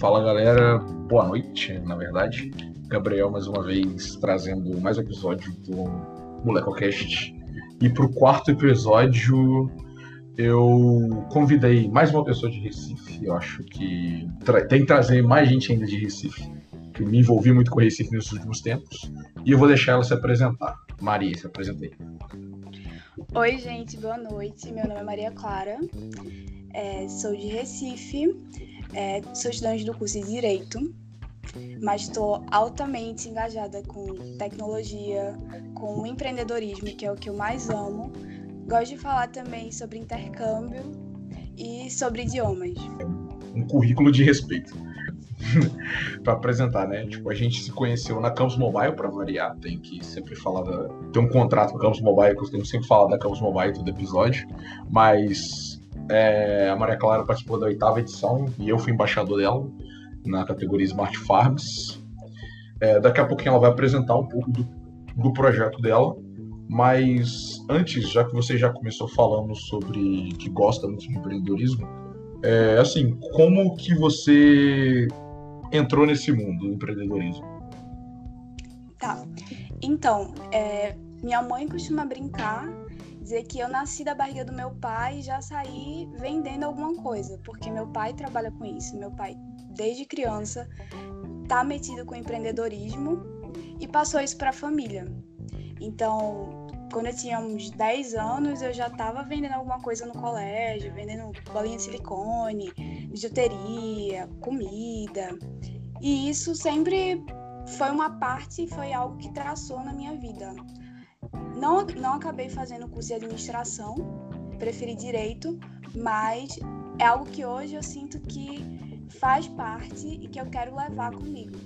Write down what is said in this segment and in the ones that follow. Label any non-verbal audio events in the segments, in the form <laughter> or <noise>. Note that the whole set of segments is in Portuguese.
Fala galera, boa noite, na verdade. Gabriel mais uma vez trazendo mais episódio do MolecoCast. E pro quarto episódio eu convidei mais uma pessoa de Recife. Eu acho que tra tem que trazer mais gente ainda de Recife. Que eu me envolvi muito com Recife nesses últimos tempos. E eu vou deixar ela se apresentar. Maria, se apresentei. Oi, gente, boa noite. Meu nome é Maria Clara. É, sou de Recife. É, sou estudante do curso de Direito, mas estou altamente engajada com tecnologia, com empreendedorismo, que é o que eu mais amo. Gosto de falar também sobre intercâmbio e sobre idiomas. Um currículo de respeito. <laughs> para apresentar, né? Tipo, a gente se conheceu na Campus Mobile, para variar, tem que sempre falar da... Tem um contrato com a Campus Mobile, que eu tenho sempre falar da Campus Mobile todo episódio, mas é, a Maria Clara participou da oitava edição e eu fui embaixador dela na categoria Smart Farms. É, daqui a pouquinho ela vai apresentar um pouco do, do projeto dela, mas antes, já que você já começou falando sobre que gosta muito de empreendedorismo, é, assim, como que você entrou nesse mundo do empreendedorismo? Tá. Então, é, minha mãe costuma brincar dizer que eu nasci da barriga do meu pai e já saí vendendo alguma coisa, porque meu pai trabalha com isso. Meu pai, desde criança, tá metido com empreendedorismo e passou isso para a família. Então, quando eu tinha uns 10 anos, eu já estava vendendo alguma coisa no colégio, vendendo bolinha de silicone, bijuteria, comida. E isso sempre foi uma parte, foi algo que traçou na minha vida. Não, não acabei fazendo curso de administração, preferi direito, mas é algo que hoje eu sinto que faz parte e que eu quero levar comigo.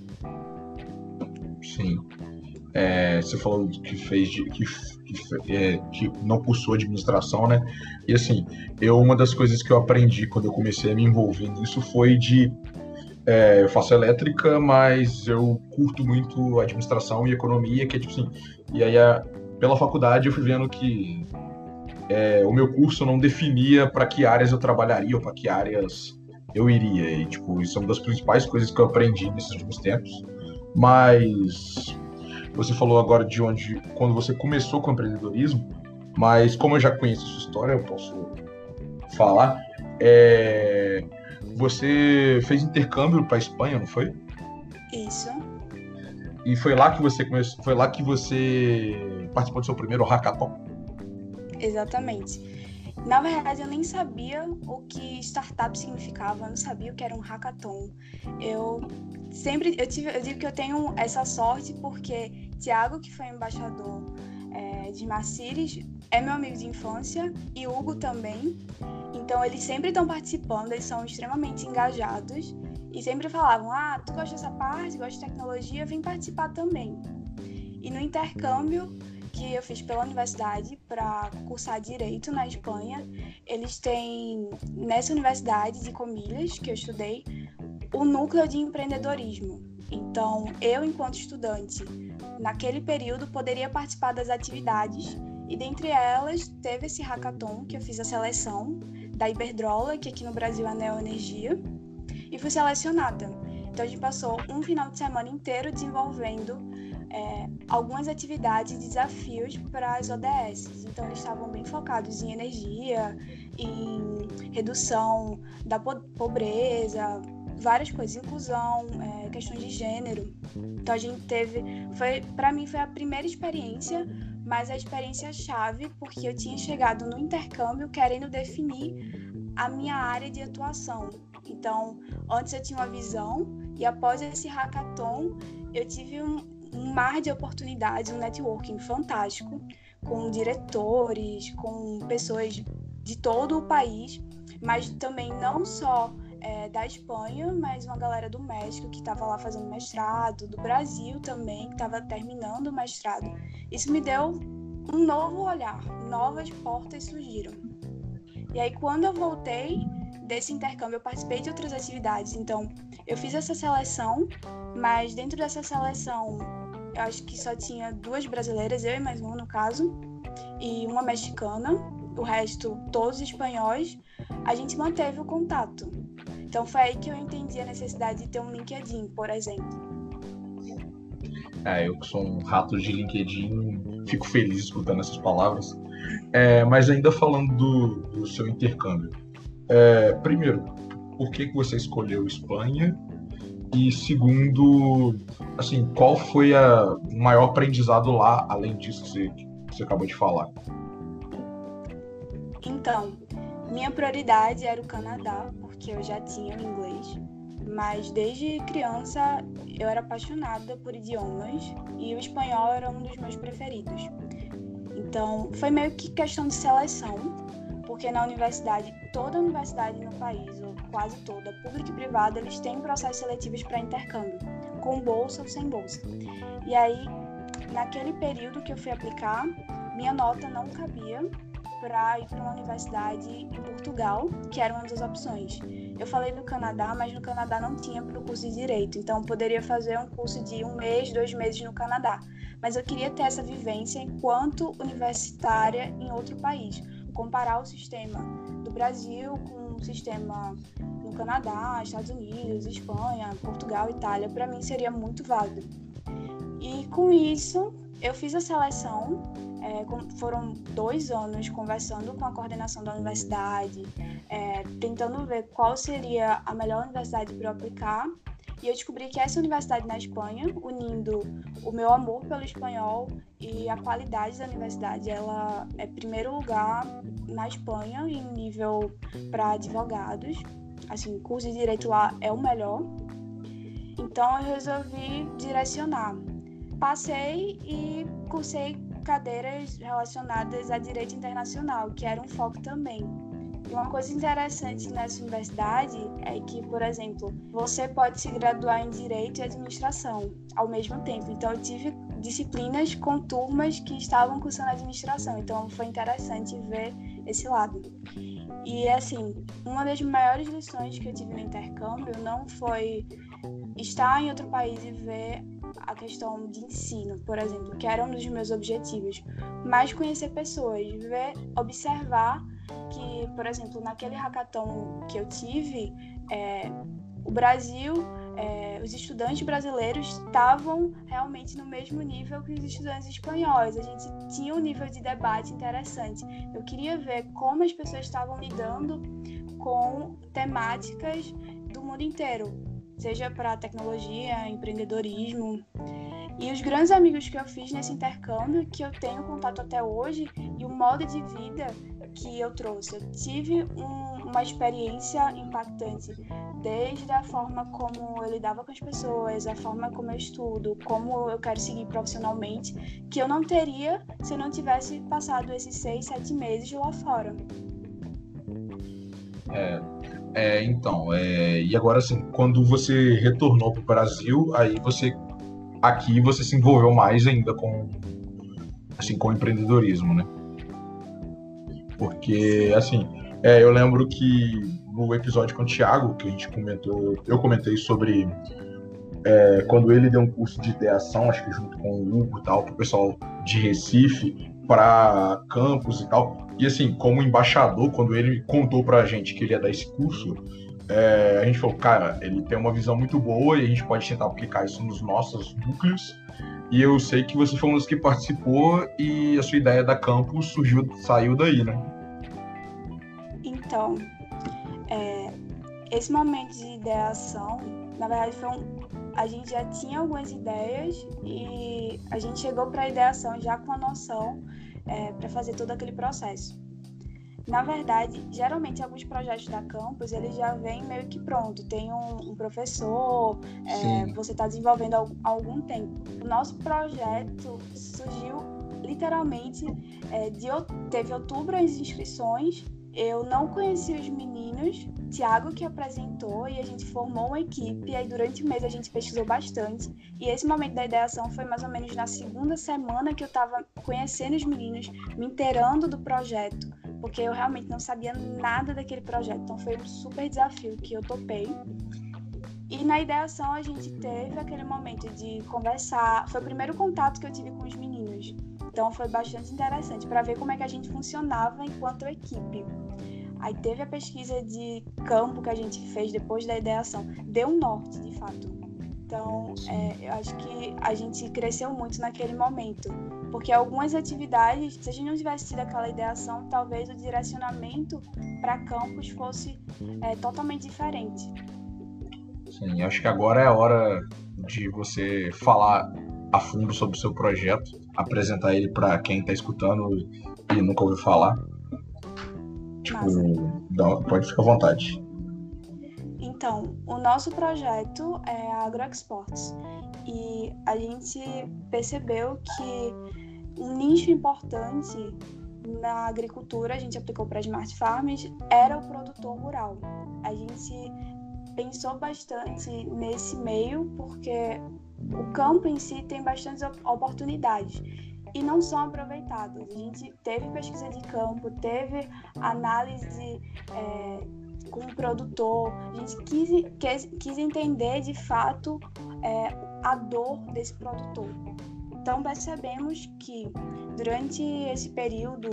Sim. É, você falou que fez que, que, é, que, não cursou administração, né? E assim, eu uma das coisas que eu aprendi quando eu comecei a me envolver nisso foi de é, eu faço elétrica, mas eu curto muito administração e economia, que é tipo assim. E aí a, pela faculdade eu fui vendo que é, o meu curso não definia para que áreas eu trabalharia ou para que áreas eu iria. E, tipo, isso é uma das principais coisas que eu aprendi nesses últimos tempos. Mas você falou agora de onde, quando você começou com o empreendedorismo, mas como eu já conheço a sua história, eu posso falar. É, você fez intercâmbio para Espanha, não foi? Isso. E foi lá que você começou, foi lá que você participou do seu primeiro hackathon? Exatamente. Na verdade, eu nem sabia o que startup significava, eu não sabia o que era um hackathon. Eu sempre, eu, tive, eu digo que eu tenho essa sorte porque Tiago, que foi embaixador é, de Marcires, é meu amigo de infância e Hugo também. Então, eles sempre estão participando, eles são extremamente engajados e sempre falavam: Ah, tu gosta dessa parte, gosta de tecnologia, vem participar também. E no intercâmbio que eu fiz pela universidade para cursar direito na Espanha, eles têm nessa universidade de Comilhas que eu estudei o núcleo de empreendedorismo. Então, eu enquanto estudante, naquele período poderia participar das atividades e dentre elas teve esse hackathon que eu fiz a seleção da Iberdrola, que aqui no Brasil é a Neoenergia e fui selecionada. Então a gente passou um final de semana inteiro desenvolvendo é, algumas atividades e desafios para as ODS. Então eles estavam bem focados em energia, em redução da pobreza, várias coisas, inclusão, é, questões de gênero. Então a gente teve, foi para mim foi a primeira experiência, mas a experiência chave porque eu tinha chegado no intercâmbio querendo definir a minha área de atuação. Então, antes eu tinha uma visão e após esse hackathon eu tive um, um mar de oportunidades, um networking fantástico com diretores, com pessoas de todo o país, mas também não só é, da Espanha, mas uma galera do México que estava lá fazendo mestrado, do Brasil também, que estava terminando o mestrado. Isso me deu um novo olhar, novas portas surgiram. E aí, quando eu voltei, desse intercâmbio eu participei de outras atividades. Então, eu fiz essa seleção, mas dentro dessa seleção, eu acho que só tinha duas brasileiras, eu e mais uma no caso, e uma mexicana, o resto todos espanhóis. A gente manteve o contato. Então foi aí que eu entendi a necessidade de ter um LinkedIn, por exemplo. É, eu que sou um rato de LinkedIn, fico feliz escutando essas palavras. É, mas ainda falando do, do seu intercâmbio. É, primeiro, por que, que você escolheu Espanha? E segundo, assim, qual foi a, maior aprendizado lá, além disso que você, que você acabou de falar? Então, minha prioridade era o Canadá, porque eu já tinha o inglês. Mas desde criança eu era apaixonada por idiomas e o espanhol era um dos meus preferidos. Então, foi meio que questão de seleção, porque na universidade, toda universidade no país, ou quase toda, pública e privada, eles têm processos seletivos para intercâmbio, com bolsa ou sem bolsa. E aí, naquele período que eu fui aplicar, minha nota não cabia para ir para uma universidade em Portugal, que era uma das opções. Eu falei do Canadá, mas no Canadá não tinha para o curso de Direito, então poderia fazer um curso de um mês, dois meses no Canadá. Mas eu queria ter essa vivência enquanto universitária em outro país, comparar o sistema do Brasil com o sistema no Canadá, Estados Unidos, Espanha, Portugal, Itália, para mim seria muito válido. E com isso, eu fiz a seleção é, foram dois anos conversando com a coordenação da universidade, é, tentando ver qual seria a melhor universidade para eu aplicar. E eu descobri que essa universidade na Espanha, unindo o meu amor pelo espanhol e a qualidade da universidade, ela é primeiro lugar na Espanha em nível para advogados. Assim, curso de direito lá é o melhor. Então eu resolvi direcionar. Passei e cursei cadeiras relacionadas a direito internacional, que era um foco também. Uma coisa interessante nessa universidade é que, por exemplo, você pode se graduar em direito e administração ao mesmo tempo. Então, eu tive disciplinas com turmas que estavam cursando administração. Então, foi interessante ver esse lado. E, assim, uma das maiores lições que eu tive no intercâmbio não foi estar em outro país e ver a questão de ensino, por exemplo, que era um dos meus objetivos, mas conhecer pessoas, ver, observar que, por exemplo, naquele hackathon que eu tive, é, o Brasil, é, os estudantes brasileiros estavam realmente no mesmo nível que os estudantes espanhóis. A gente tinha um nível de debate interessante. Eu queria ver como as pessoas estavam lidando com temáticas do mundo inteiro seja para tecnologia, empreendedorismo. E os grandes amigos que eu fiz nesse intercâmbio, que eu tenho contato até hoje, e o modo de vida que eu trouxe. Eu tive um, uma experiência impactante, desde a forma como eu lidava com as pessoas, a forma como eu estudo, como eu quero seguir profissionalmente, que eu não teria se eu não tivesse passado esses seis, sete meses lá fora. É, é, então, é, e agora assim, quando você retornou para o Brasil, aí você aqui você se envolveu mais ainda com assim com empreendedorismo, né? Porque assim, é, eu lembro que no episódio com o Thiago que a gente comentou, eu comentei sobre é, quando ele deu um curso de ideação, acho que junto com o Hugo e tal, para o pessoal de Recife, para campus e tal. E assim, como embaixador, quando ele contou pra gente que ele ia dar esse curso, é, a gente falou, cara, ele tem uma visão muito boa e a gente pode tentar aplicar isso nos nossos núcleos. E eu sei que você foi um dos que participou e a sua ideia da campus surgiu, saiu daí, né? Então, é, esse momento de ideação, na verdade, foi um, a gente já tinha algumas ideias e a gente chegou para a ideação já com a noção é, para fazer todo aquele processo. Na verdade, geralmente alguns projetos da campus eles já vêm meio que pronto. Tem um, um professor, é, você está desenvolvendo há algum tempo. O nosso projeto surgiu literalmente é, de teve outubro as inscrições. Eu não conheci os meninos, Tiago que apresentou e a gente formou uma equipe. E aí durante o mês a gente pesquisou bastante. E esse momento da ideação foi mais ou menos na segunda semana que eu estava conhecendo os meninos, me inteirando do projeto, porque eu realmente não sabia nada daquele projeto. Então foi um super desafio que eu topei. E na ideação a gente teve aquele momento de conversar. Foi o primeiro contato que eu tive com os meninos. Então foi bastante interessante para ver como é que a gente funcionava enquanto equipe. Aí teve a pesquisa de campo que a gente fez depois da ideação. Deu um norte, de fato. Então, é, eu acho que a gente cresceu muito naquele momento. Porque algumas atividades, se a gente não tivesse tido aquela ideação, talvez o direcionamento para campus fosse é, totalmente diferente. Sim, acho que agora é a hora de você falar a fundo sobre o seu projeto, apresentar ele para quem está escutando e nunca ouviu falar. Tipo, dá, pode ficar à vontade. Então, o nosso projeto é a AgroExports e a gente percebeu que um nicho importante na agricultura, a gente aplicou para Smart Farms, era o produtor rural. A gente pensou bastante nesse meio porque o campo em si tem bastantes oportunidades e não são aproveitadas. A gente teve pesquisa de campo, teve análise é, com o produtor, a gente quis, quis, quis entender de fato é, a dor desse produtor. Então percebemos que durante esse período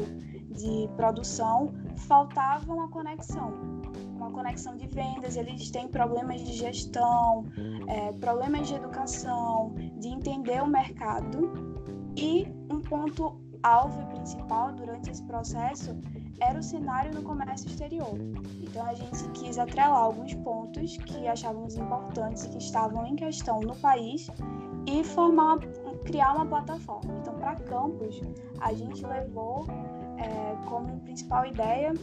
de produção faltava uma conexão uma conexão de vendas, eles têm problemas de gestão, é, problemas de educação, de entender o mercado. E um ponto alvo e principal durante esse processo era o cenário no comércio exterior. Então a gente quis atrelar alguns pontos que achávamos importantes e que estavam em questão no país e formar, criar uma plataforma. Então para campus a gente levou é, como principal ideia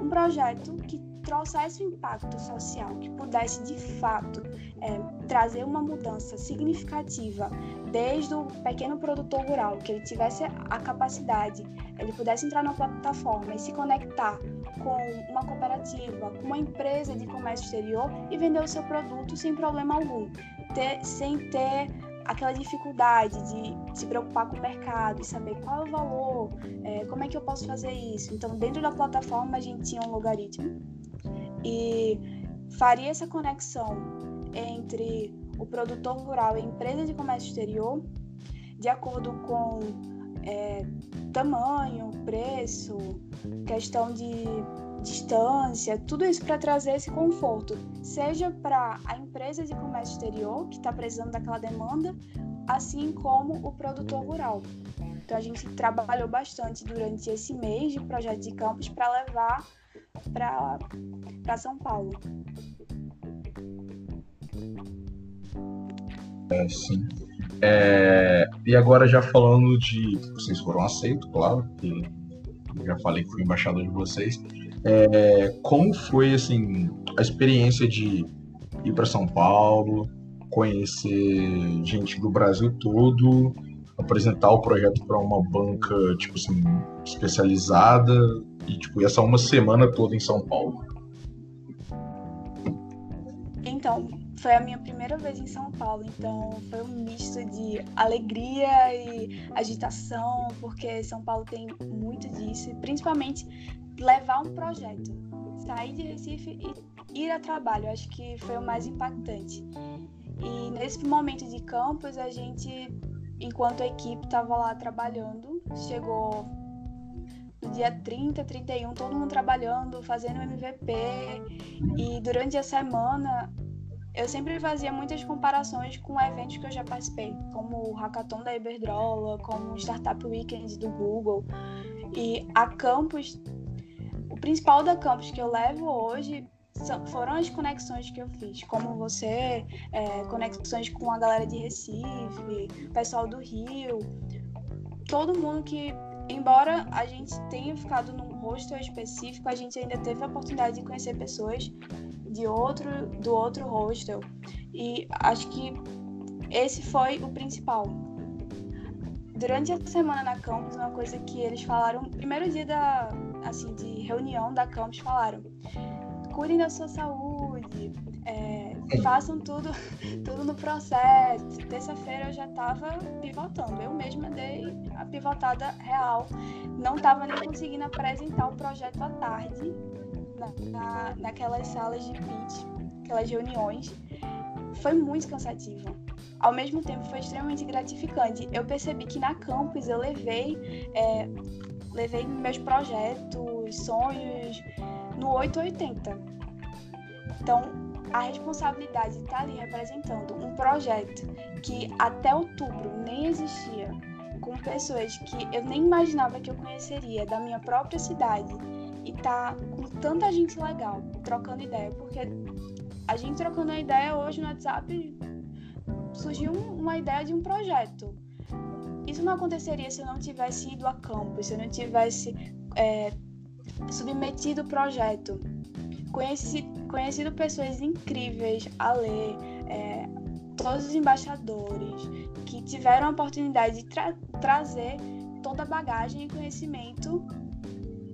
um projeto que trouxesse um impacto social, que pudesse de fato é, trazer uma mudança significativa desde o pequeno produtor rural, que ele tivesse a capacidade, ele pudesse entrar na plataforma e se conectar com uma cooperativa, com uma empresa de comércio exterior e vender o seu produto sem problema algum, ter, sem ter aquela dificuldade de se preocupar com o mercado e saber qual é o valor, é, como é que eu posso fazer isso. Então, dentro da plataforma, a gente tinha um logaritmo e faria essa conexão entre o produtor rural e a empresa de comércio exterior, de acordo com é, tamanho, preço, questão de distância, tudo isso para trazer esse conforto, seja para a empresa de comércio exterior, que está precisando daquela demanda, assim como o produtor rural. Então a gente trabalhou bastante durante esse mês de projeto de campus para levar para São Paulo. É, sim. É, e agora já falando de. Vocês foram aceitos, claro, que já falei que fui embaixador de vocês. É, como foi assim a experiência de ir para São Paulo, conhecer gente do Brasil todo, apresentar o projeto para uma banca tipo assim especializada e tipo essa uma semana toda em São Paulo? Foi a minha primeira vez em São Paulo, então foi um misto de alegria e agitação, porque São Paulo tem muito disso, e principalmente levar um projeto, sair de Recife e ir a trabalho, acho que foi o mais impactante. E nesse momento de campus, a gente, enquanto a equipe estava lá trabalhando, chegou no dia 30, 31, todo mundo trabalhando, fazendo MVP. E durante a semana eu sempre fazia muitas comparações com eventos que eu já participei, como o Hackathon da Iberdrola, como o Startup Weekend do Google. E a Campus, o principal da Campus que eu levo hoje são, foram as conexões que eu fiz, como você, é, conexões com a galera de Recife, pessoal do Rio, todo mundo que embora a gente tenha ficado num hostel específico, a gente ainda teve a oportunidade de conhecer pessoas de outro, do outro hostel. E acho que esse foi o principal. Durante a semana na campus, uma coisa que eles falaram, primeiro dia da, assim, de reunião da campus, falaram: cuidem da sua saúde, é, façam tudo, <laughs> tudo no processo. Terça-feira eu já estava pivotando, eu mesma dei a pivotada real. Não estava nem conseguindo apresentar o projeto à tarde, na, na, naquelas salas de pitch, aquelas reuniões. Foi muito cansativo. Ao mesmo tempo, foi extremamente gratificante. Eu percebi que na campus eu levei, é, levei meus projetos, sonhos, no 880. Então, a responsabilidade está ali representando um projeto que até outubro nem existia, com pessoas que eu nem imaginava que eu conheceria da minha própria cidade e tá com tanta gente legal trocando ideia, porque a gente trocando ideia hoje no WhatsApp surgiu uma ideia de um projeto. Isso não aconteceria se eu não tivesse ido a campo, se eu não tivesse é, submetido o projeto. Conheci, conhecido pessoas incríveis a ler, é, todos os embaixadores que tiveram a oportunidade de tra trazer toda a bagagem e conhecimento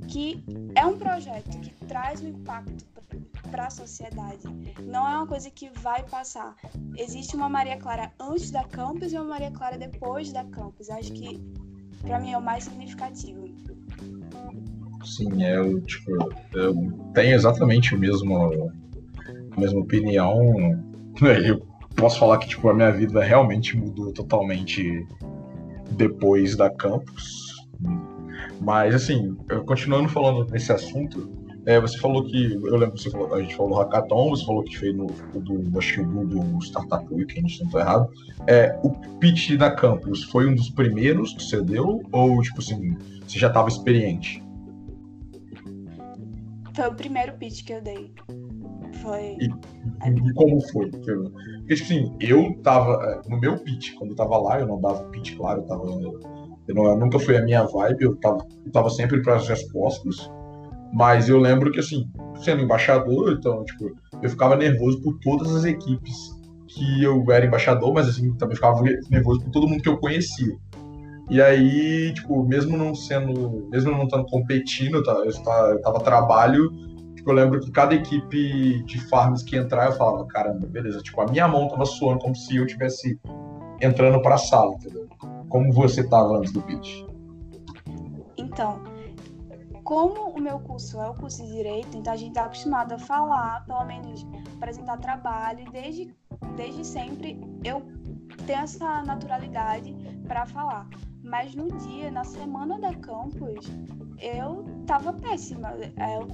que é um projeto que traz um impacto para a sociedade. Não é uma coisa que vai passar. Existe uma Maria Clara antes da campus e uma Maria Clara depois da campus. Acho que para mim é o mais significativo. Sim, eu, tipo, eu tenho exatamente o mesmo, a mesma opinião. <laughs> Eu posso falar que tipo, a minha vida realmente mudou totalmente depois da campus. Mas, assim, continuando falando nesse assunto, é, você falou que. Eu lembro que você falou, a gente falou do Hackathon, você falou que fez no do, acho que do, do Startup Weekend, se não estou errado. É, o pitch da campus foi um dos primeiros que você deu? Ou, tipo assim, você já estava experiente? Foi o primeiro pitch que eu dei. Foi. E, e como foi? Porque, tipo assim, eu tava. É, no meu pitch, quando eu tava lá, eu não dava pitch, claro, eu tava. Não, nunca foi a minha vibe, eu tava, eu tava sempre para as respostas. Mas eu lembro que, assim, sendo embaixador, então, tipo, eu ficava nervoso por todas as equipes que eu era embaixador, mas, assim, também ficava nervoso por todo mundo que eu conhecia. E aí, tipo, mesmo não sendo, mesmo não estando competindo, tá, eu, estava, eu tava trabalho, tipo, eu lembro que cada equipe de farms que entrar, eu falava, caramba, beleza, tipo, a minha mão tava suando como se eu tivesse entrando para a sala, entendeu? Como você tava antes do pitch? Então, como o meu curso é o curso de direito, então a gente está acostumado a falar, pelo menos apresentar trabalho, e desde, desde sempre eu tenho essa naturalidade para falar. Mas no dia, na semana da campus, eu tava péssima. Eu,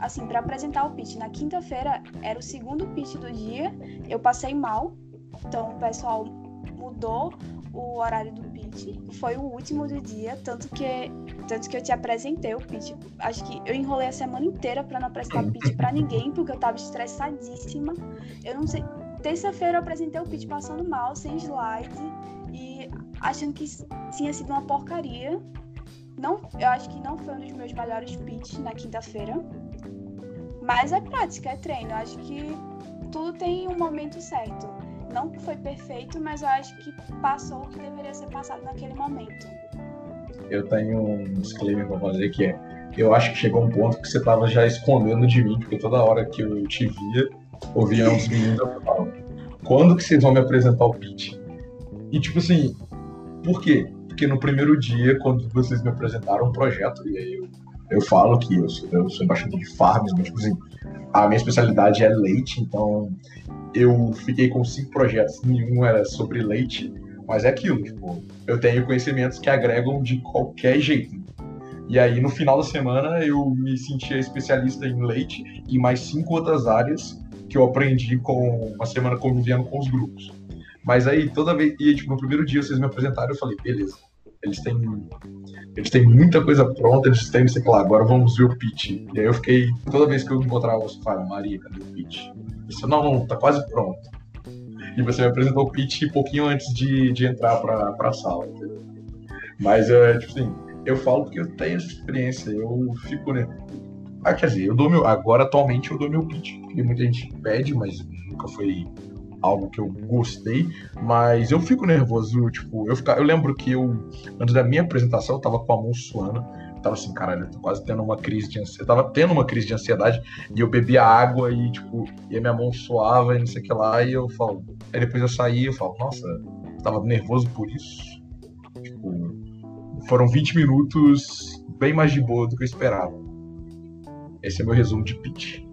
assim, para apresentar o pitch, na quinta-feira era o segundo pitch do dia, eu passei mal. Então o pessoal mudou o horário do pitch, foi o último do dia, tanto que tanto que eu te apresentei o pitch. Acho que eu enrolei a semana inteira para não apresentar pitch para ninguém, porque eu tava estressadíssima. Eu não sei, terça-feira eu apresentei o pitch passando mal, sem slide e achando que tinha sido uma porcaria. Não, eu acho que não foi um dos meus melhores pitches na quinta-feira. Mas é prática, é treino. Eu acho que tudo tem um momento certo. Não foi perfeito, mas eu acho que passou o que deveria ser passado naquele momento. Eu tenho um disclaimer para fazer que é: eu acho que chegou um ponto que você estava já escondendo de mim, porque toda hora que eu te via, ouvia uns meninos eu falava, quando que vocês vão me apresentar o pitch? E tipo assim, por quê? Porque no primeiro dia, quando vocês me apresentaram um projeto, e aí eu, eu falo que eu sou, eu sou embaixador de farms, mas tipo assim, a minha especialidade é leite, então eu fiquei com cinco projetos, nenhum era sobre leite, mas é aquilo, tipo, eu tenho conhecimentos que agregam de qualquer jeito. E aí, no final da semana, eu me sentia especialista em leite e mais cinco outras áreas que eu aprendi com uma semana convivendo com os grupos. Mas aí, toda vez. E tipo, no primeiro dia vocês me apresentaram, eu falei, beleza. Eles têm. Eles têm muita coisa pronta, eles têm, sei lá, agora vamos ver o pitch. E aí eu fiquei. Toda vez que eu encontrava você, falava, Maria, cadê o pitch? Disse, não, não, tá quase pronto. E você me apresentou o pitch um pouquinho antes de, de entrar pra, pra sala, entendeu? Mas, é, tipo assim, eu falo porque eu tenho essa experiência, eu fico, né? Ah, quer dizer, eu dou meu. Agora, atualmente, eu dou meu pitch. Porque muita gente pede, mas nunca foi algo que eu gostei, mas eu fico nervoso, tipo, eu, fica, eu lembro que eu, antes da minha apresentação, eu tava com a mão suando, tava assim, caralho, eu tô quase tendo uma crise de ansiedade, tava tendo uma crise de ansiedade, e eu bebia água e, tipo, e a minha mão suava e não sei o que lá, e eu falo, aí depois eu saí, eu falo, nossa, eu tava nervoso por isso, tipo, foram 20 minutos bem mais de boa do que eu esperava. Esse é meu resumo de pitch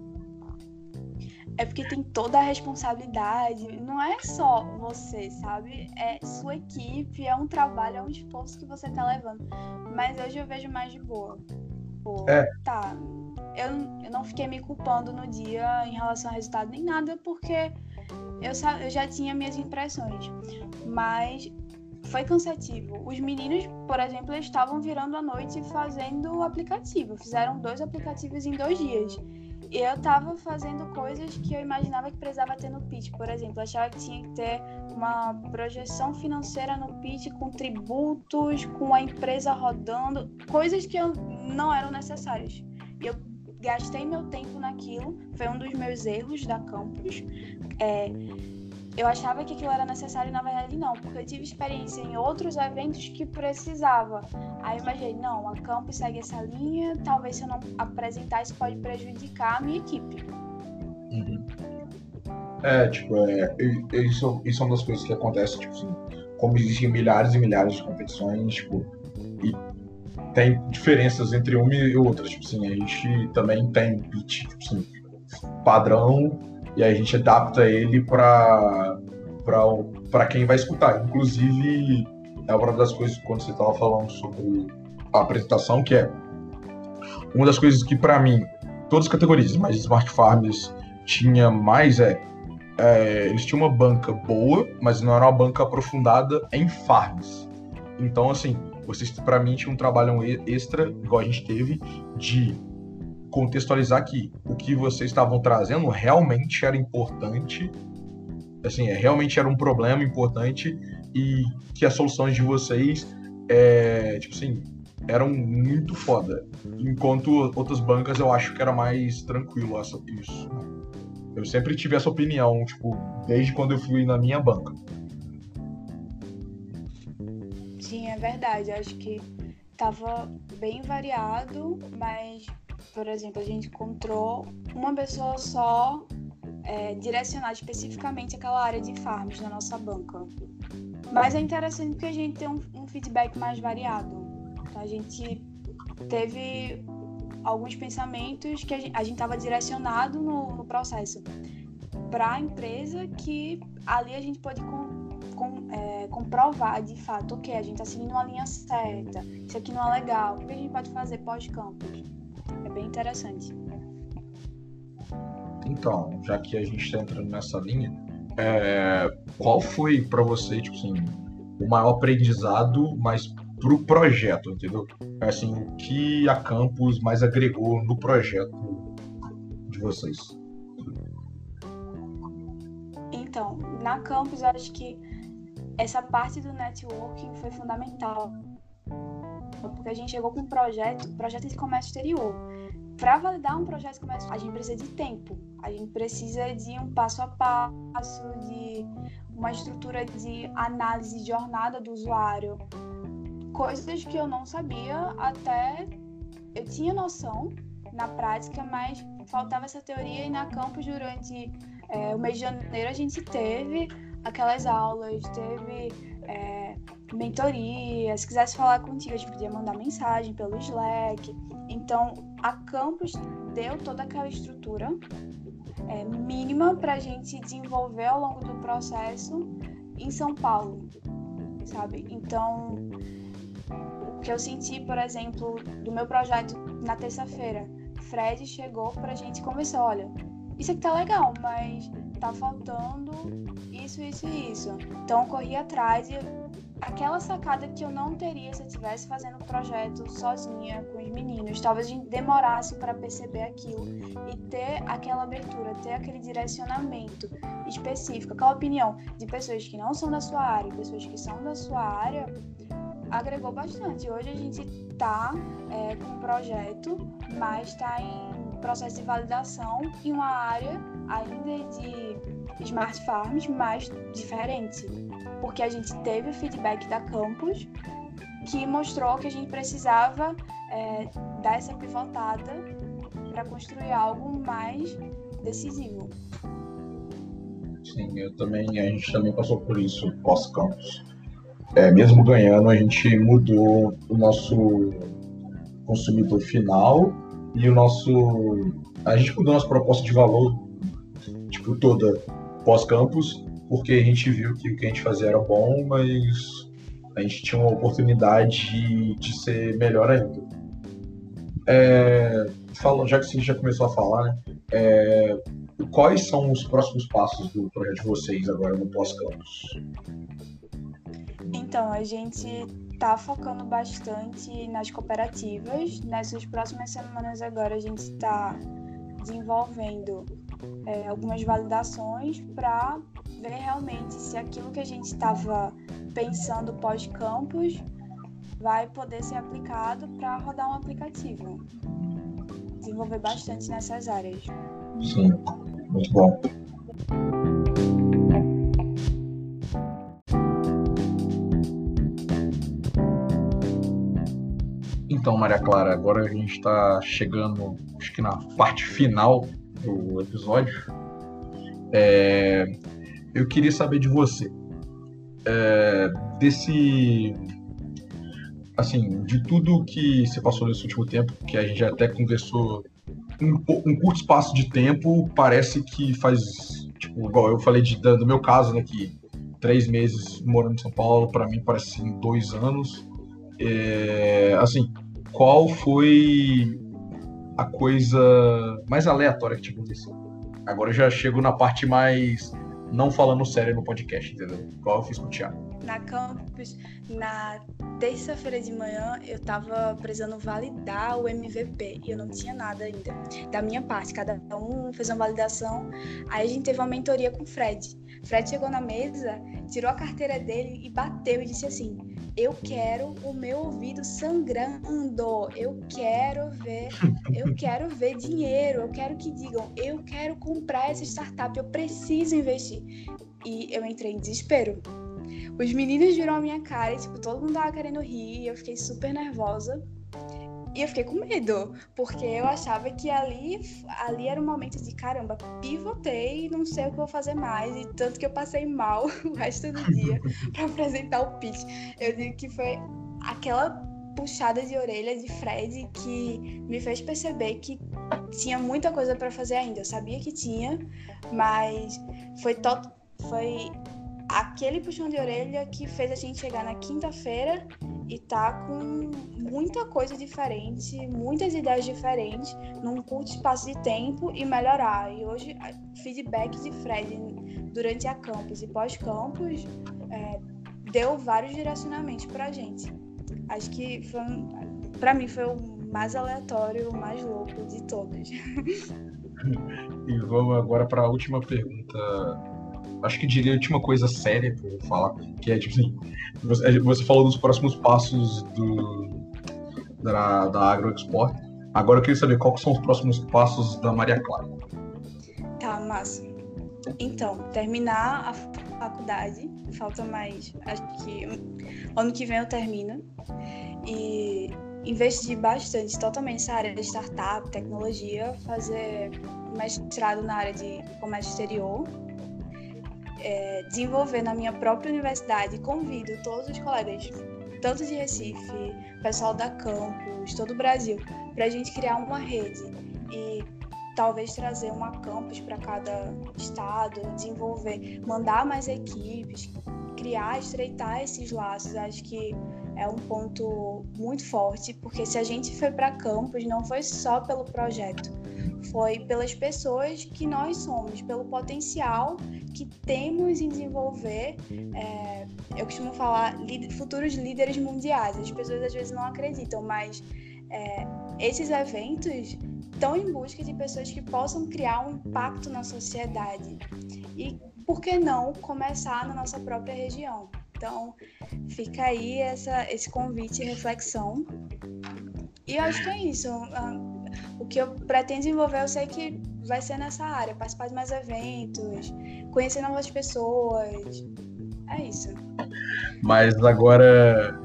é porque tem toda a responsabilidade. Não é só você, sabe? É sua equipe, é um trabalho, é um esforço que você tá levando. Mas hoje eu vejo mais de boa. Pô, é. Tá. eu, eu não fiquei me culpando no dia em relação ao resultado nem nada, porque eu, eu já tinha minhas impressões. Mas foi cansativo. Os meninos, por exemplo, estavam virando a noite fazendo o aplicativo. Fizeram dois aplicativos em dois dias. Eu estava fazendo coisas que eu imaginava que precisava ter no pitch. Por exemplo, eu achava que tinha que ter uma projeção financeira no pitch com tributos, com a empresa rodando, coisas que eu, não eram necessárias. Eu gastei meu tempo naquilo, foi um dos meus erros da campus. É, eu achava que aquilo era necessário e na verdade não, porque eu tive experiência em outros eventos que precisava. Aí eu imaginei, não, a campus segue essa linha, talvez se eu não apresentar isso pode prejudicar a minha equipe. Uhum. É, tipo, é, isso, isso é uma das coisas que acontece, tipo assim, como existem milhares e milhares de competições, tipo, e tem diferenças entre uma e outra, tipo assim, a gente também tem tipo assim, padrão e a gente adapta ele para para quem vai escutar. Inclusive, é uma das coisas quando você estava falando sobre a apresentação, que é uma das coisas que para mim todas as categorias, mas Smart Farms tinha mais é, é, eles tinham uma banca boa, mas não era uma banca aprofundada em farms. Então assim, vocês para mim tinham um trabalho extra, igual a gente teve, de contextualizar que o que vocês estavam trazendo realmente era importante, assim, é, realmente era um problema importante e que as soluções de vocês, é, tipo assim, eram muito foda. Enquanto outras bancas eu acho que era mais tranquilo essa, isso. Eu sempre tive essa opinião, tipo, desde quando eu fui na minha banca. Sim, é verdade. Acho que tava bem variado, mas por exemplo, a gente encontrou uma pessoa só é, direcionada especificamente àquela área de farms na nossa banca. Mas é interessante porque a gente tem um, um feedback mais variado. A gente teve alguns pensamentos que a gente estava direcionado no, no processo para a empresa que ali a gente pode com, com, é, comprovar de fato, ok, a gente está seguindo uma linha certa, isso aqui não é legal, o que a gente pode fazer pós-campus? É bem interessante. Então, já que a gente está entrando nessa linha, é, qual foi para você, tipo assim, o maior aprendizado, mas pro projeto, entendeu? Assim, o que a Campus mais agregou no projeto de vocês? Então, na Campus, eu acho que essa parte do networking foi fundamental porque a gente chegou com um projeto, projeto de comércio exterior. Para validar um projeto de comércio, a gente precisa de tempo, a gente precisa de um passo a passo, de uma estrutura de análise de jornada do usuário, coisas que eu não sabia até eu tinha noção na prática, mas faltava essa teoria e na campus durante é, o mês de janeiro a gente teve aquelas aulas, teve é, mentoria, se quisesse falar contigo, a gente podia mandar mensagem pelo Slack. Então, a campus deu toda aquela estrutura é, mínima para a gente desenvolver ao longo do processo em São Paulo, sabe? Então, o que eu senti, por exemplo, do meu projeto na terça-feira, Fred chegou para a gente conversar, olha, isso aqui tá legal, mas tá faltando isso, isso e isso. Então, eu corri atrás e aquela sacada que eu não teria se eu estivesse fazendo o projeto sozinha com os meninos. Talvez a gente demorasse para perceber aquilo e ter aquela abertura, ter aquele direcionamento específico, aquela opinião de pessoas que não são da sua área, pessoas que são da sua área, agregou bastante. Hoje a gente está é, com um projeto, mas está em processo de validação em uma área ainda de smart farms, mas diferente porque a gente teve o feedback da campus que mostrou que a gente precisava é, dar essa pivotada para construir algo mais decisivo. Sim, eu também, a gente também passou por isso pós-campus. É, mesmo ganhando, a gente mudou o nosso consumidor final e o nosso. A gente mudou nossa proposta de valor, tipo, toda pós-campus, porque a gente viu que o que a gente fazia era bom, mas a gente tinha uma oportunidade de, de ser melhor ainda. é, já que você já começou a falar, né, é, quais são os próximos passos do projeto de vocês agora no pós-campus? Então, a gente está focando bastante nas cooperativas. Nessas próximas semanas agora a gente está desenvolvendo é, algumas validações para ver realmente se aquilo que a gente estava pensando pós-campus vai poder ser aplicado para rodar um aplicativo. Desenvolver bastante nessas áreas. Sim, muito bom. Então, Maria Clara, agora a gente está chegando, acho que na parte final do episódio. É, eu queria saber de você, é, desse, assim, de tudo que você passou nesse último tempo, que a gente até conversou um, um curto espaço de tempo, parece que faz, tipo, igual eu falei de, do meu caso, né, que três meses morando em São Paulo, para mim parece assim, dois anos. É, assim, qual foi a coisa mais aleatória que te aconteceu? Agora eu já chego na parte mais não falando sério no podcast, entendeu? Igual eu fiz com o Thiago. Na campus, na terça-feira de manhã, eu tava precisando validar o MVP e eu não tinha nada ainda. Da minha parte, cada um fez uma validação. Aí a gente teve uma mentoria com o Fred. Fred chegou na mesa, tirou a carteira dele e bateu e disse assim: Eu quero o meu ouvido sangrando, eu quero ver, eu <laughs> quero ver dinheiro, eu quero que digam, eu quero comprar essa startup, eu preciso investir. E eu entrei em desespero. Os meninos viram a minha cara e, tipo, todo mundo tava querendo rir, e eu fiquei super nervosa. E eu fiquei com medo, porque eu achava que ali, ali era um momento de caramba, pivotei, não sei o que vou fazer mais, e tanto que eu passei mal <laughs> o resto do dia <laughs> para apresentar o pitch. Eu digo que foi aquela puxada de orelha de Fred que me fez perceber que tinha muita coisa para fazer ainda. Eu sabia que tinha, mas foi tot... foi aquele puxão de orelha que fez a gente chegar na quinta-feira e tá com muita coisa diferente, muitas ideias diferentes, num curto espaço de tempo e melhorar. E hoje, feedback de Fred durante a campus e pós-campus é, deu vários direcionamentos pra gente. Acho que foi, pra mim foi o mais aleatório, o mais louco de todos. <laughs> e vamos agora para a última pergunta acho que diria a última coisa séria pra eu falar, que é tipo assim, você, você falou dos próximos passos do, da, da AgroExport. Agora eu queria saber quais são os próximos passos da Maria Clara. Tá, massa. Então, terminar a faculdade, falta mais, acho que ano que vem eu termino. E investir bastante, totalmente nessa área de startup, tecnologia, fazer mestrado na área de comércio exterior é, desenvolver na minha própria universidade. Convido todos os colegas, tanto de Recife, pessoal da campus, todo o Brasil, para a gente criar uma rede e talvez trazer uma campus para cada estado, desenvolver, mandar mais equipes, criar, estreitar esses laços. Acho que é um ponto muito forte, porque se a gente foi para campus, não foi só pelo projeto, foi pelas pessoas que nós somos, pelo potencial que temos em desenvolver. É, eu costumo falar futuros líderes mundiais. As pessoas às vezes não acreditam, mas é, esses eventos estão em busca de pessoas que possam criar um impacto na sociedade. E por que não começar na nossa própria região? Então, fica aí essa, esse convite e reflexão. E eu acho que é isso. Ah, o que eu pretendo desenvolver, eu sei que vai ser nessa área, participar de mais eventos, conhecer novas pessoas. É isso. Mas agora,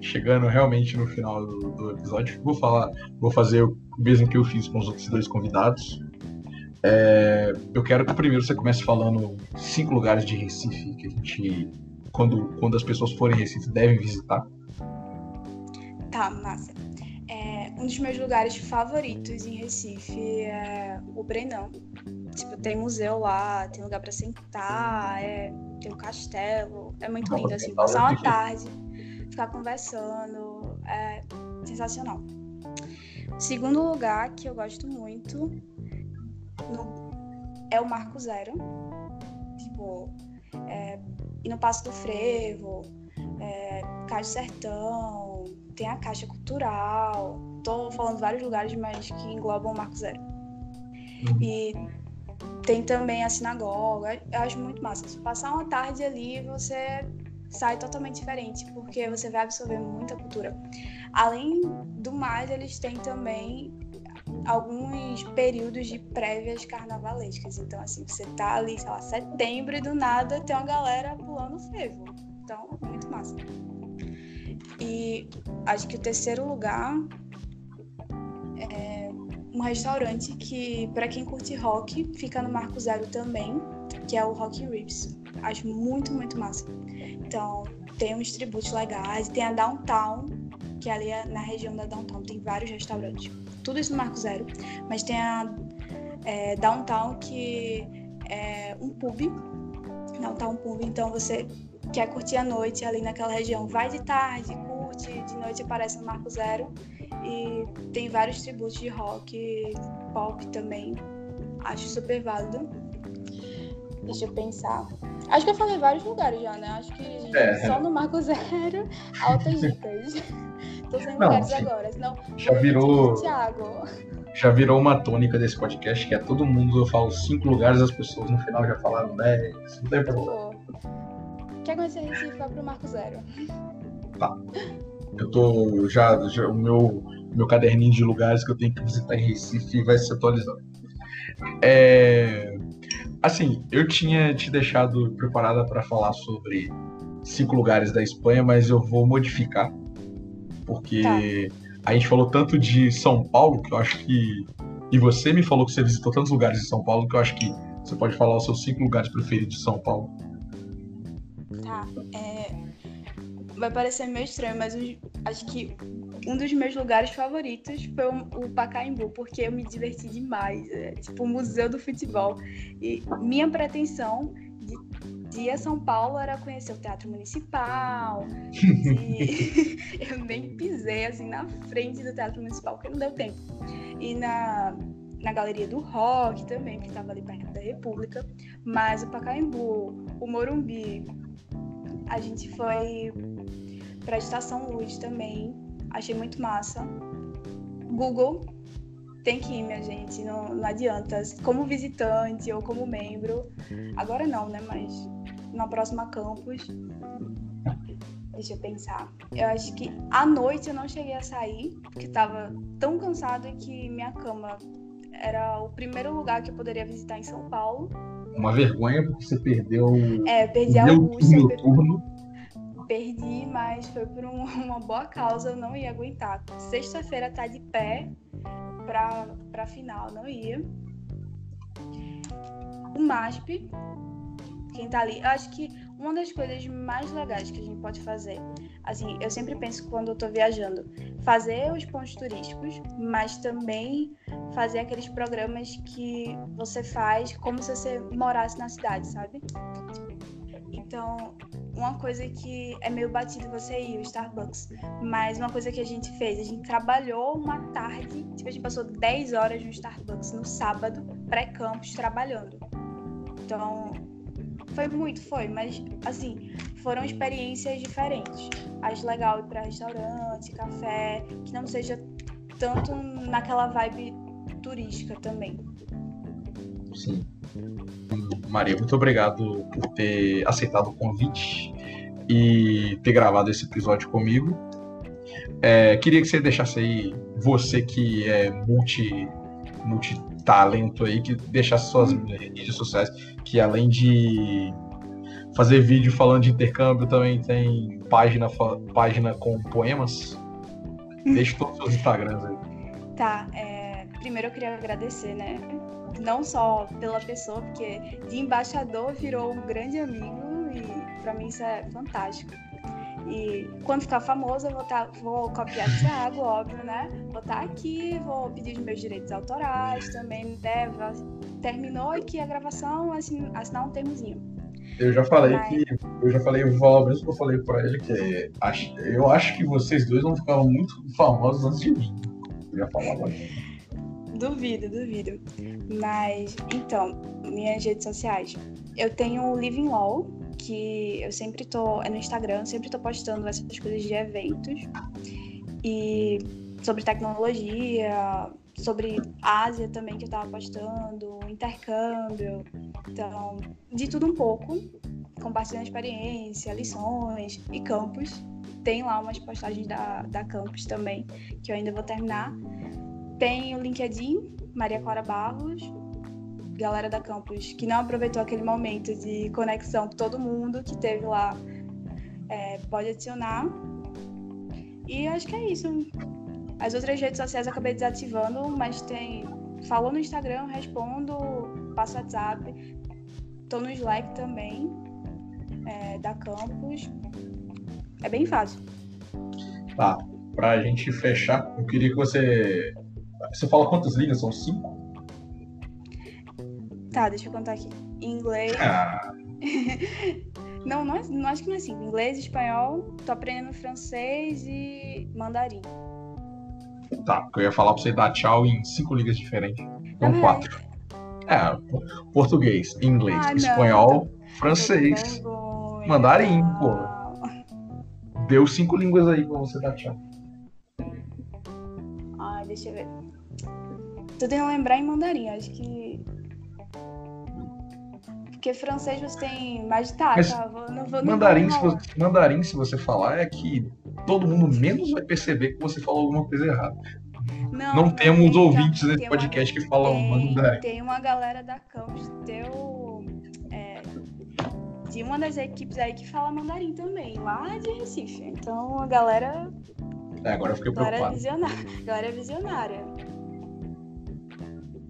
chegando realmente no final do, do episódio, vou falar, vou fazer o mesmo que eu fiz com os outros dois convidados. É, eu quero que primeiro você comece falando cinco lugares de Recife que a gente, quando, quando as pessoas forem em Recife, devem visitar. Tá, massa. É, um dos meus lugares favoritos em Recife é o Brenão. Tipo, tem museu lá, tem lugar para sentar, é, tem um castelo. É muito lindo, assim, passar uma tarde, ficar conversando. É sensacional. Segundo lugar que eu gosto muito no, é o Marco Zero. Tipo, é, e no Passo do Frevo, é, Caixa Sertão, tem a Caixa Cultural. Tô falando vários lugares, mas que englobam o Marco Zero. Uhum. E tem também a sinagoga. Eu acho muito massa. Se passar uma tarde ali, você sai totalmente diferente, porque você vai absorver muita cultura. Além do mais, eles têm também alguns períodos de prévias carnavalescas. Então, assim, você tá ali, sei lá, setembro e do nada tem uma galera pulando frevo. Então, muito massa. E acho que o terceiro lugar é um restaurante que, para quem curte rock, fica no Marco Zero também, que é o Rock Ribs. Acho muito, muito massa. Então, tem uns tributos legais. Tem a Downtown, que ali é na região da Downtown tem vários restaurantes. Tudo isso no Marco Zero. Mas tem a é, Downtown, que é um pub. Downtown Pub. Então, você quer curtir a noite ali naquela região, vai de tarde, curte, de noite aparece no Marco Zero. E tem vários tributos de rock, pop também. Acho super válido. Deixa eu pensar. Acho que eu falei vários lugares já, né? Acho que é. só no Marco Zero, altas dicas. <laughs> Tô sem lugares agora, senão. Já virou. Thiago. Já virou uma tônica desse podcast, que é todo mundo, eu falo cinco lugares, as pessoas no final já falaram dez. Não tem problema. Quer conhecer Recife? Vai pro Marco Zero. Tá. Eu tô. Já, já o meu, meu caderninho de lugares que eu tenho que visitar em Recife vai se atualizando. É, assim, eu tinha te deixado preparada para falar sobre cinco lugares da Espanha, mas eu vou modificar. Porque tá. a gente falou tanto de São Paulo que eu acho que. E você me falou que você visitou tantos lugares de São Paulo que eu acho que você pode falar os seus cinco lugares preferidos de São Paulo. Vai parecer meio estranho, mas acho que um dos meus lugares favoritos foi o Pacaembu, porque eu me diverti demais. É, tipo, o Museu do Futebol. E minha pretensão de, de ir a São Paulo era conhecer o Teatro Municipal. <laughs> <laughs> Eu nem pisei assim na frente do Teatro Municipal, porque não deu tempo. E na, na Galeria do Rock também, que estava ali perto da República. Mas o Pacaembu, o Morumbi, a gente foi para a Estação Luz também Achei muito massa. Google tem que ir, minha gente. Não, não adianta. Como visitante ou como membro. Agora não, né? Mas na próxima campus. Deixa eu pensar. Eu acho que à noite eu não cheguei a sair, porque tava tão cansada que minha cama era o primeiro lugar que eu poderia visitar em São Paulo. Uma vergonha, porque você perdeu. É, perdi a Augusta. Turno perdi, mas foi por um, <laughs> uma boa causa, eu não ia aguentar. Sexta-feira tá de pé pra, pra final, não ia. O MASP, quem tá ali, eu acho que uma das coisas mais legais que a gente pode fazer, assim, eu sempre penso quando eu tô viajando, fazer os pontos turísticos, mas também fazer aqueles programas que você faz como se você morasse na cidade, sabe? Então, uma coisa que é meio batido você ir, o Starbucks. Mas uma coisa que a gente fez, a gente trabalhou uma tarde, tipo, a gente passou 10 horas no Starbucks no sábado, pré-campus, trabalhando. Então, foi muito, foi, mas assim, foram experiências diferentes. Acho legal ir para restaurante, café, que não seja tanto naquela vibe turística também. Sim. Maria, muito obrigado por ter aceitado o convite e ter gravado esse episódio comigo. É, queria que você deixasse aí, você que é multi, multi-talento aí, que deixasse suas redes sociais, que além de fazer vídeo falando de intercâmbio, também tem página, página com poemas. Deixe todos os seus Instagrams aí. Tá, é, primeiro eu queria agradecer, né? Não só pela pessoa, porque de embaixador virou um grande amigo e para mim isso é fantástico. E quando ficar famoso, eu vou, tá, vou copiar o Thiago, óbvio, né? Vou estar tá aqui, vou pedir os meus direitos autorais também, né? Terminou aqui a gravação, assim, assinar um termozinho. Eu já falei Mas... que. Eu já falei, falar mesmo que eu falei pra ele que eu acho que vocês dois vão ficar muito famosos antes de mim. Eu falar agora. Duvido, duvido. Mas, então, minhas redes sociais. Eu tenho o Living Law, que eu sempre tô. É no Instagram, sempre tô postando essas coisas de eventos. E sobre tecnologia, sobre Ásia também que eu tava postando, intercâmbio. Então, de tudo um pouco, compartilhando experiência, lições e campus. Tem lá umas postagens da, da campus também, que eu ainda vou terminar. Tem o LinkedIn, Maria Clara Barros, galera da campus que não aproveitou aquele momento de conexão com todo mundo que teve lá, é, pode adicionar. E acho que é isso. As outras redes sociais eu acabei desativando, mas tem. Falou no Instagram, respondo, passo WhatsApp. Tô no Slack também, é, da campus. É bem fácil. Tá. Pra gente fechar, eu queria que você. Você fala quantas linhas? São cinco? Tá, deixa eu contar aqui. Inglês. Ah. <laughs> não, não, não acho que não é cinco. Inglês, espanhol, tô aprendendo francês e mandarim. Tá, porque eu ia falar pra você dar tchau em cinco línguas diferentes. Não, Não, quatro. É, português, inglês, Ah, não, espanhol, tô- francês, mandarim, pô. Deu cinco línguas aí pra você dar tchau. Deixa eu ver. Tô tentando lembrar em mandarim, acho que. Porque francês você tem mais de tá, tá, vou- não vou, não Mandarim vou se, você, mandarim, se você falar, é que todo mundo menos vai perceber que você falou alguma coisa errada. Não, temos então, ouvintes nesse tem uma- podcast que falam tem, mandarim. tem uma galera da campus, teu. É, de uma das equipes aí que fala mandarim também, lá de Recife. Então a galera, É, agora eu fiquei é preocupado. visionária. Galera é visionária.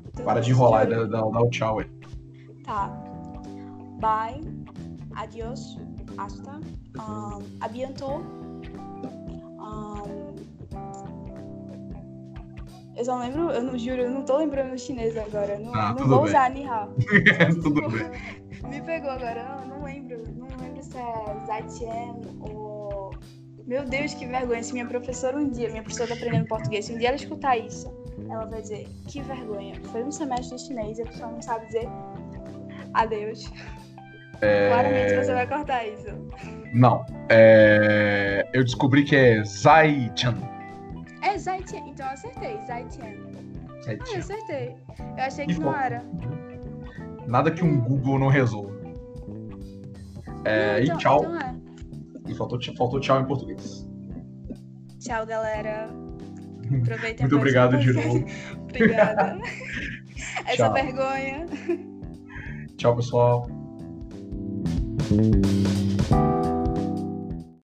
Então, Para de enrolar e dar, dar, dar o tchau aí. Tá. Bye. Adiós. Hasta. Um, a bientôt. Um, eu só lembro, eu não juro, eu não tô lembrando o chinês agora. Não, Ah, não vou bem. usar ni hao. <laughs> Tudo bem. <laughs> Me pegou agora, eu não lembro. Não lembro se é Zaitian ou. Meu Deus, que vergonha. Se minha professora um dia, minha professora tá aprendendo português, se um dia ela escutar isso, ela vai dizer, que vergonha. Foi um semestre de chinês e a pessoa não sabe dizer adeus. É, Claramente você vai cortar isso. Não. É, Eu descobri que é Zai-chan. É Zaitian, então eu acertei, Zaitian. Ah, eu acertei. Eu achei E que não bom. era. Nada que um Google não resolva. É, Não, e então- tchau. então é. E faltou, faltou tchau em português. Tchau, galera. Aproveitem Muito obrigado de novo. <laughs> Obrigada. <laughs> Essa Tchau. vergonha. Tchau, pessoal.